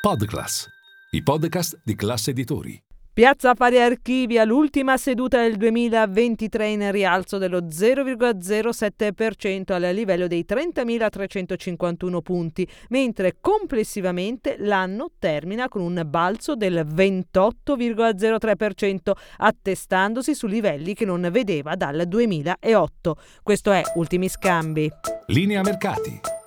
Podclass, i podcast di classe editori. Piazza Affari Archivia, l'ultima seduta del 2023 in rialzo dello 0,07% al livello dei 30.351 punti, mentre complessivamente l'anno termina con un balzo del 28,03%, attestandosi su livelli che non vedeva dal 2008. Questo è Ultimi Scambi. Linea mercati.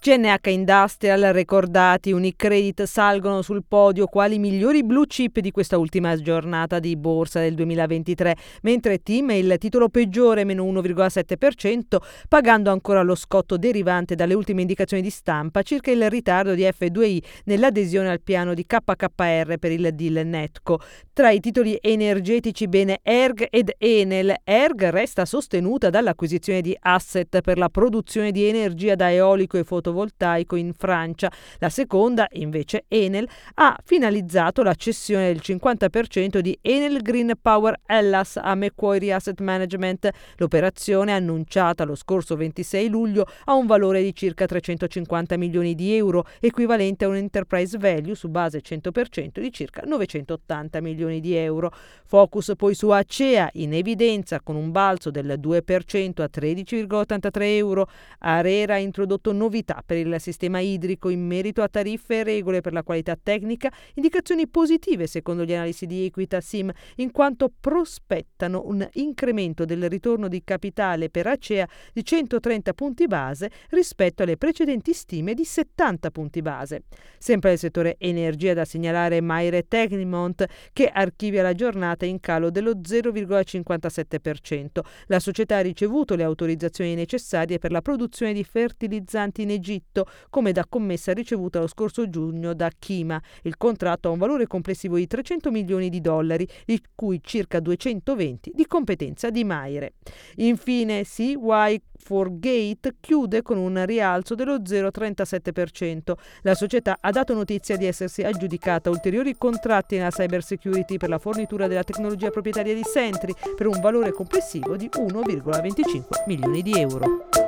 CNH Industrial ricordati, Unicredit salgono sul podio quali migliori blue chip di questa ultima giornata di borsa del 2023, mentre Team è il titolo peggiore, meno 1,7%, pagando ancora lo scotto derivante dalle ultime indicazioni di stampa circa il ritardo di F2I nell'adesione al piano di KKR per il deal Netco. Tra i titoli energetici bene Erg ed Enel, Erg resta sostenuta dall'acquisizione di asset per la produzione di energia da eolico e fotovoltaico fotovoltaico in Francia. La seconda, invece Enel, ha finalizzato la cessione del 50% di Enel Green Power Hellas a Macquarie Asset Management. L'operazione, annunciata lo scorso 26 luglio, ha un valore di circa 350 milioni di euro, equivalente a un enterprise value su base 100% di circa 980 milioni di euro. Focus poi su Acea, in evidenza con un balzo del 2% a 13,83 euro. Arera ha introdotto per il sistema idrico in merito a tariffe e regole per la qualità tecnica, indicazioni positive secondo gli analisi di Equita Sim, in quanto prospettano un incremento del ritorno di capitale per Acea di 130 punti base rispetto alle precedenti stime di 70 punti base. Sempre nel settore energia da segnalare Maire Tecnimont che archivia la giornata in calo dello 0,57%. La società ha ricevuto le autorizzazioni necessarie per la produzione di fertilizzanti in Egitto Egitto, come da commessa ricevuta lo scorso giugno da Kima. Il contratto ha un valore complessivo di 300 milioni di dollari, di cui circa 220 di competenza di Maire. Infine, CY Forgate chiude con un rialzo dello 0,37%. La società ha dato notizia di essersi aggiudicata ulteriori contratti nella cyber security per la fornitura della tecnologia proprietaria di Sentry per un valore complessivo di 1,25 milioni di euro.